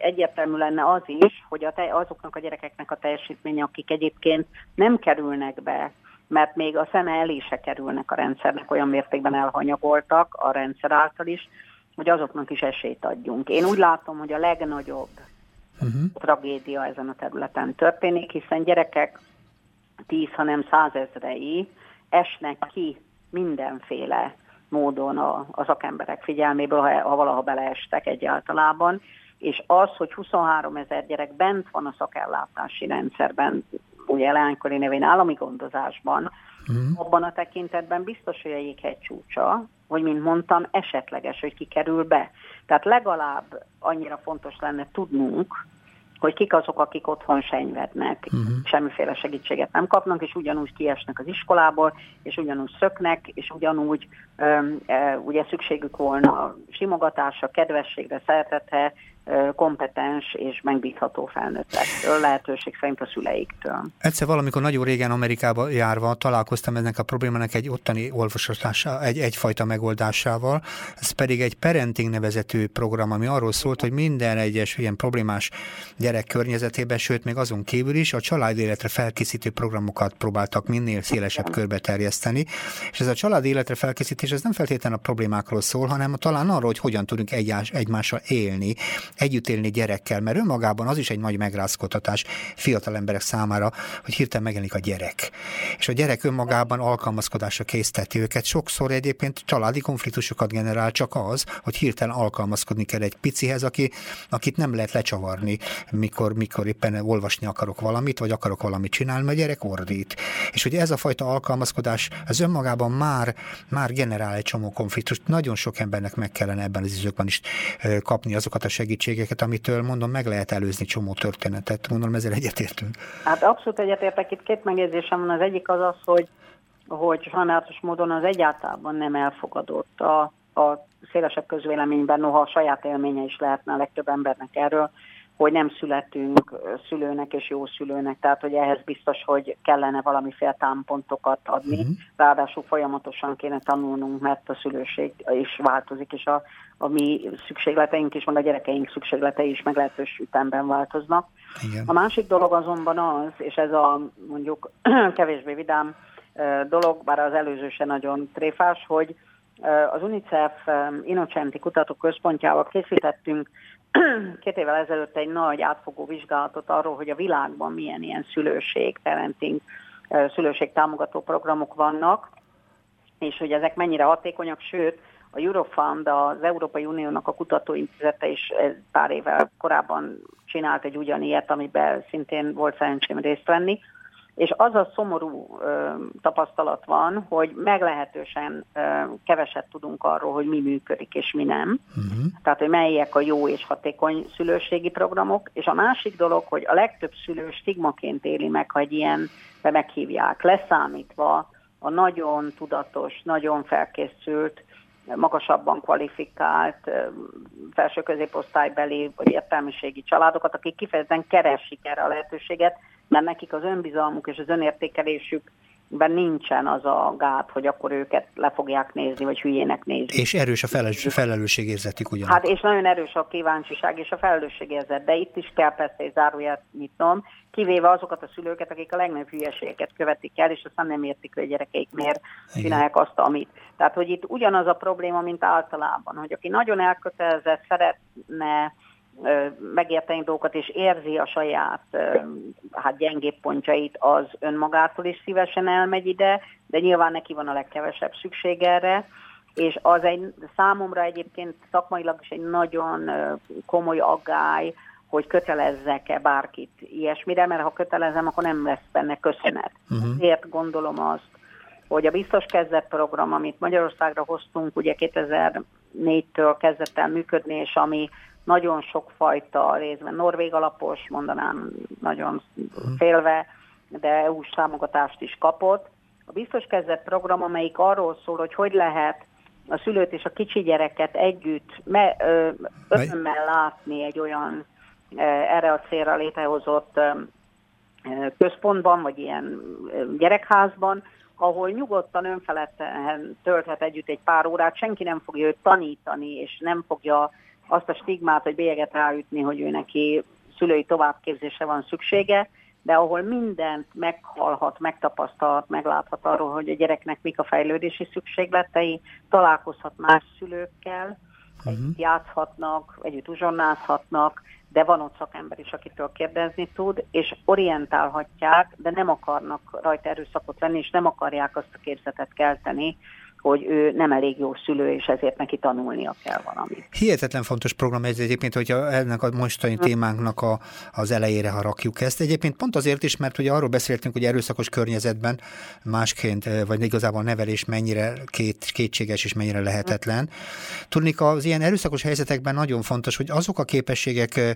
B: egyértelmű lenne az is, hogy a te, azoknak a gyerekeknek a teljesítménye, akik egyébként nem kerülnek be, mert még a szeme elé se kerülnek a rendszernek, olyan mértékben elhanyagoltak a rendszer által is, hogy azoknak is esélyt adjunk. Én úgy látom, hogy a legnagyobb uh-huh. tragédia ezen a területen történik, hiszen gyerekek tíz, hanem százezrei esnek ki mindenféle módon a, a szakemberek figyelméből, ha, ha valaha beleestek egyáltalában, és az, hogy 23 ezer gyerek bent van a szakellátási rendszerben, ugye leánykori nevén állami gondozásban, mm. abban a tekintetben biztos, hogy a jéghegy csúcsa, hogy mint mondtam, esetleges, hogy kikerül be. Tehát legalább annyira fontos lenne tudnunk, hogy kik azok, akik otthon senyvednek, uh-huh. semmiféle segítséget nem kapnak, és ugyanúgy kiesnek az iskolából, és ugyanúgy szöknek, és ugyanúgy um, uh, ugye szükségük volna simogatásra, kedvességre, szeretetre, kompetens és megbízható felnőttektől, lehetőség szerint a szüleiktől.
A: Egyszer valamikor nagyon régen Amerikába járva találkoztam ennek a problémának egy ottani olvasatása, egy, egyfajta megoldásával. Ez pedig egy parenting nevezetű program, ami arról szólt, hogy minden egyes ilyen problémás gyerek környezetében, sőt még azon kívül is a család életre felkészítő programokat próbáltak minél szélesebb körbe terjeszteni. És ez a család életre felkészítés ez nem feltétlenül a problémákról szól, hanem talán arról, hogy hogyan tudunk egymással élni, együtt élni gyerekkel, mert önmagában az is egy nagy megrázkodtatás fiatal emberek számára, hogy hirtelen megjelenik a gyerek. És a gyerek önmagában alkalmazkodásra készteti őket. Sokszor egyébként családi konfliktusokat generál csak az, hogy hirtelen alkalmazkodni kell egy picihez, aki, akit nem lehet lecsavarni, mikor, mikor éppen olvasni akarok valamit, vagy akarok valamit csinálni, mert a gyerek ordít. És ugye ez a fajta alkalmazkodás, az önmagában már, már generál egy csomó konfliktust. Nagyon sok embernek meg kellene ebben az időkben is kapni azokat a segítségeket, lehetőségeket, amitől mondom, meg lehet előzni csomó történetet. Gondolom ezzel egyetértünk.
B: Hát abszolút egyetértek. Itt két megjegyzésem van. Az egyik az az, hogy, hogy sajnálatos módon az egyáltalán nem elfogadott a, a szélesebb közvéleményben, noha a saját élménye is lehetne a legtöbb embernek erről, hogy nem születünk szülőnek és jó szülőnek, tehát hogy ehhez biztos, hogy kellene valamiféle támpontokat adni, uh-huh. ráadásul folyamatosan kéne tanulnunk, mert a szülőség is változik, és a, a mi szükségleteink is, meg a gyerekeink szükségletei is meglehetős ütemben változnak. Igen. A másik dolog azonban az, és ez a mondjuk kevésbé vidám dolog, bár az előző se nagyon tréfás, hogy az UNICEF Innocenti Kutatóközpontjával készítettünk két évvel ezelőtt egy nagy átfogó vizsgálatot arról, hogy a világban milyen ilyen szülőség, parenting, szülőség támogató programok vannak, és hogy ezek mennyire hatékonyak, sőt, a Eurofund, az Európai Uniónak a kutatóintézete is pár évvel korábban csinált egy ugyanilyet, amiben szintén volt szerencsém részt venni, és az a szomorú ö, tapasztalat van, hogy meglehetősen ö, keveset tudunk arról, hogy mi működik és mi nem. Uh-huh. Tehát, hogy melyek a jó és hatékony szülőségi programok. És a másik dolog, hogy a legtöbb szülő stigmaként éli meg, ha egy ilyen meghívják, leszámítva a nagyon tudatos, nagyon felkészült, magasabban kvalifikált, felső középosztálybeli vagy értelmiségi családokat, akik kifejezetten keresik erre a lehetőséget, mert nekik az önbizalmuk és az önértékelésük ben nincsen az a gát, hogy akkor őket le fogják nézni, vagy hülyének nézni.
A: És erős a felelős, felelősségérzetük ugyan.
B: Hát és nagyon erős a kíváncsiság és a felelősségérzet, de itt is kell persze egy záróját nyitnom, kivéve azokat a szülőket, akik a legnagyobb hülyeségeket követik el, és aztán nem értik, hogy a gyerekeik miért Igen. csinálják azt, amit. Tehát, hogy itt ugyanaz a probléma, mint általában, hogy aki nagyon elkötelezett, szeretne megérteni dolgokat, és érzi a saját hát gyengébb pontjait, az önmagától is szívesen elmegy ide, de nyilván neki van a legkevesebb szükség erre, és az egy számomra egyébként szakmailag is egy nagyon komoly aggály, hogy kötelezzek-e bárkit ilyesmire, mert ha kötelezem, akkor nem lesz benne köszönet. Uh-huh. Ezért gondolom azt, hogy a biztos kezdett program, amit Magyarországra hoztunk, ugye 2004-től kezdett el működni, és ami nagyon sokfajta részben norvég alapos, mondanám nagyon félve, de EU-s támogatást is kapott. A biztos kezdett program, amelyik arról szól, hogy hogy lehet a szülőt és a kicsi gyereket együtt me, ö, örömmel látni egy olyan erre a célra létrehozott központban, vagy ilyen gyerekházban, ahol nyugodtan önfeledten tölthet együtt egy pár órát, senki nem fogja őt tanítani, és nem fogja azt a stigmát, hogy bélyeget ráütni, hogy ő neki szülői továbbképzésre van szüksége, de ahol mindent meghallhat, megtapasztalhat, megláthat arról, hogy a gyereknek mik a fejlődési szükségletei, találkozhat más szülőkkel, uh-huh. együtt játszhatnak, együtt uzsonnázhatnak, de van ott szakember is, akitől kérdezni tud, és orientálhatják, de nem akarnak rajta erőszakot venni, és nem akarják azt a képzetet kelteni, hogy ő nem elég jó szülő, és ezért neki tanulnia kell valamit.
A: Hihetetlen fontos program ez egyébként, hogyha ennek a mostani hm. témánknak a, az elejére harakjuk ezt. Egyébként pont azért is, mert ugye arról beszéltünk, hogy erőszakos környezetben másként, eh, vagy igazából nevelés mennyire két, kétséges és mennyire lehetetlen. Tudni, az ilyen erőszakos helyzetekben nagyon fontos, hogy azok a képességek eh,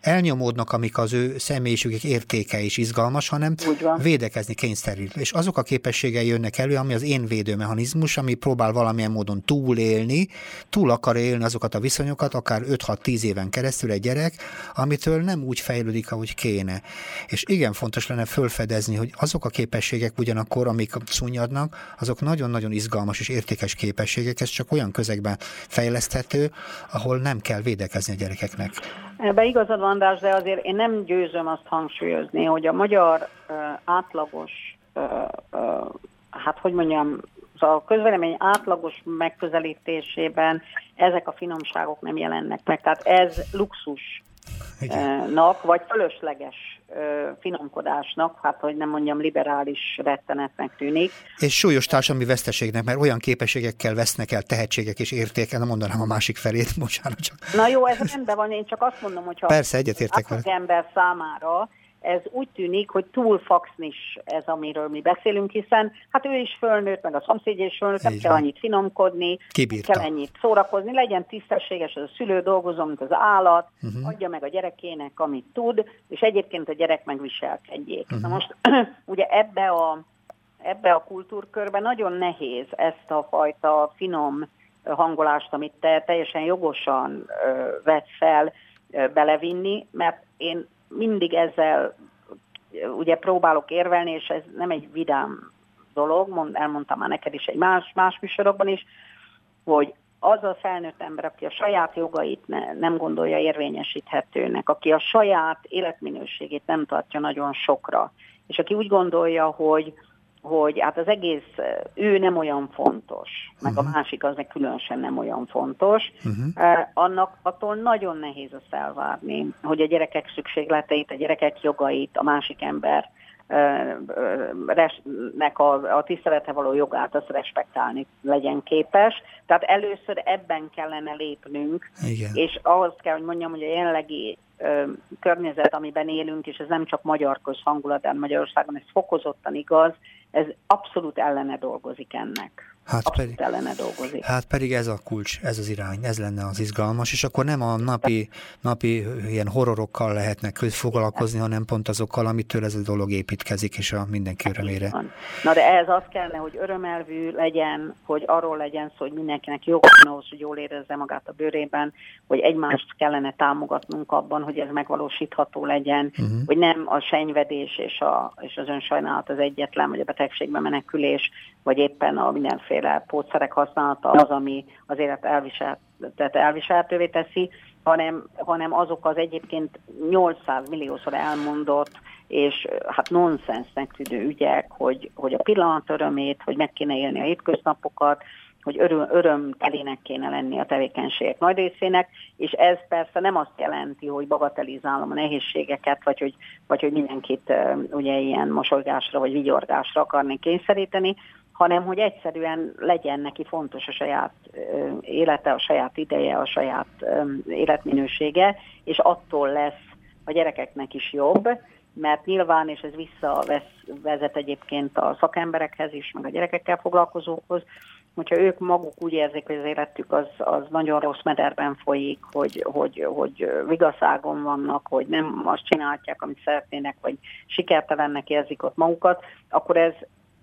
A: elnyomódnak, amik az ő személyiségük értéke és izgalmas, hanem védekezni kényszerül. És azok a képességei jönnek elő, ami az én védőmechanizmus, ami próbál valamilyen módon túlélni, túl akar élni azokat a viszonyokat, akár 5-6-10 éven keresztül egy gyerek, amitől nem úgy fejlődik, ahogy kéne. És igen fontos lenne fölfedezni, hogy azok a képességek ugyanakkor, amik szunnyadnak, azok nagyon-nagyon izgalmas és értékes képességek, ez csak olyan közegben fejleszthető, ahol nem kell védekezni a gyerekeknek.
B: Ebbe igazad van, de azért én nem győzöm azt hangsúlyozni, hogy a magyar uh, átlagos, uh, uh, hát hogy mondjam, a közvélemény átlagos megközelítésében ezek a finomságok nem jelennek meg. Tehát ez luxusnak, vagy fölösleges finomkodásnak, hát hogy nem mondjam liberális rettenetnek tűnik.
A: És súlyos társadalmi veszteségnek, mert olyan képességekkel vesznek el tehetségek és értéke, nem mondanám a másik felét, bocsánat csak.
B: Na jó, ez rendben van, én csak azt mondom, hogy ha
A: Persze, egyetértek
B: az ember számára ez úgy tűnik, hogy túl faxnis ez, amiről mi beszélünk, hiszen hát ő is fölnőtt, meg a szomszédja is fölnőtt, nem kell annyit finomkodni,
A: Kibírta.
B: kell ennyit szórakozni, legyen tisztességes, az a szülő dolgozom, mint az állat, uh-huh. adja meg a gyerekének, amit tud, és egyébként a gyerek megviselkedjék. Uh-huh. Na most ugye ebbe a, ebbe a kultúrkörbe nagyon nehéz ezt a fajta finom hangolást, amit te teljesen jogosan ö, vett fel, belevinni, mert én mindig ezzel ugye próbálok érvelni, és ez nem egy vidám dolog, mond, elmondtam már neked is egy más, más műsorokban is, hogy az a felnőtt ember, aki a saját jogait ne, nem gondolja érvényesíthetőnek, aki a saját életminőségét nem tartja nagyon sokra, és aki úgy gondolja, hogy hogy hát az egész ő nem olyan fontos, meg uh-huh. a mhm. másik az meg különösen nem olyan fontos, uh-huh. annak attól nagyon nehéz azt elvárni, hogy a gyerekek szükségleteit, a gyerekek jogait, a másik ember nek a, a tisztelete való jogát azt respektálni legyen képes. Tehát először ebben kellene lépnünk,
A: Igen.
B: és ahhoz kell, hogy mondjam, hogy a jelenlegi ö, környezet, amiben élünk, és ez nem csak magyar közhangulat, de Magyarországon ez fokozottan igaz, ez abszolút ellene dolgozik ennek.
A: Hát pedig,
B: dolgozik.
A: Hát pedig ez a kulcs, ez az irány, ez lenne az izgalmas, és akkor nem a napi, napi ilyen horrorokkal lehetnek foglalkozni, hanem pont azokkal, amitől ez a dolog építkezik, és a mindenki örömére.
B: Na de ehhez az kellene, hogy örömelvű legyen, hogy arról legyen szó, hogy mindenkinek jó ahhoz, hogy jól érezze magát a bőrében, hogy egymást kellene támogatnunk abban, hogy ez megvalósítható legyen, uh-huh. hogy nem a senyvedés és, a, és az önsajnálat az egyetlen, vagy a betegségbe menekülés, vagy éppen a mindenféle pótszerek használata az, ami az élet elviselt, tehát elviselhetővé teszi, hanem, hanem azok az egyébként 800 milliószor elmondott és hát nonsensnek tűnő ügyek, hogy, hogy a pillanat örömét, hogy meg kéne élni a hétköznapokat, hogy öröm, örömtelének kéne lenni a tevékenységek nagy részének, és ez persze nem azt jelenti, hogy bagatelizálom a nehézségeket, vagy hogy, vagy hogy mindenkit ugye ilyen mosolygásra vagy vigyorgásra akarnék kényszeríteni, hanem hogy egyszerűen legyen neki fontos a saját élete, a saját ideje, a saját életminősége, és attól lesz a gyerekeknek is jobb, mert nyilván, és ez visszavezet egyébként a szakemberekhez is, meg a gyerekekkel foglalkozókhoz, hogyha ők maguk úgy érzik, hogy az életük az, az nagyon rossz mederben folyik, hogy, hogy, hogy vigaszágon vannak, hogy nem azt csinálják, amit szeretnének, vagy sikertelennek érzik ott magukat, akkor ez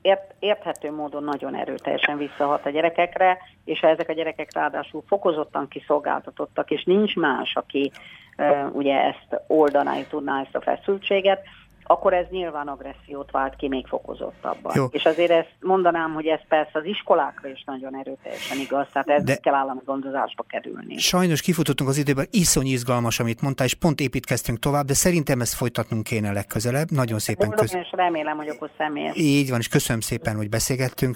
B: ért, érthető módon nagyon erőteljesen visszahat a gyerekekre, és ezek a gyerekek ráadásul fokozottan kiszolgáltatottak, és nincs más, aki uh, ugye ezt oldaná tudná ezt a feszültséget, akkor ez nyilván agressziót vált ki még fokozottabban. Jó. És azért ezt mondanám, hogy ez persze az iskolákra is nagyon erőteljesen igaz, tehát ez De kell állami gondozásba kerülni.
A: Sajnos kifutottunk az időben, iszony izgalmas, amit mondtál, és pont építkeztünk tovább, de szerintem ezt folytatnunk kéne legközelebb. Nagyon szépen
B: köszönöm. És remélem, hogy akkor személyes.
A: Így van, és köszönöm szépen, hogy beszélgettünk.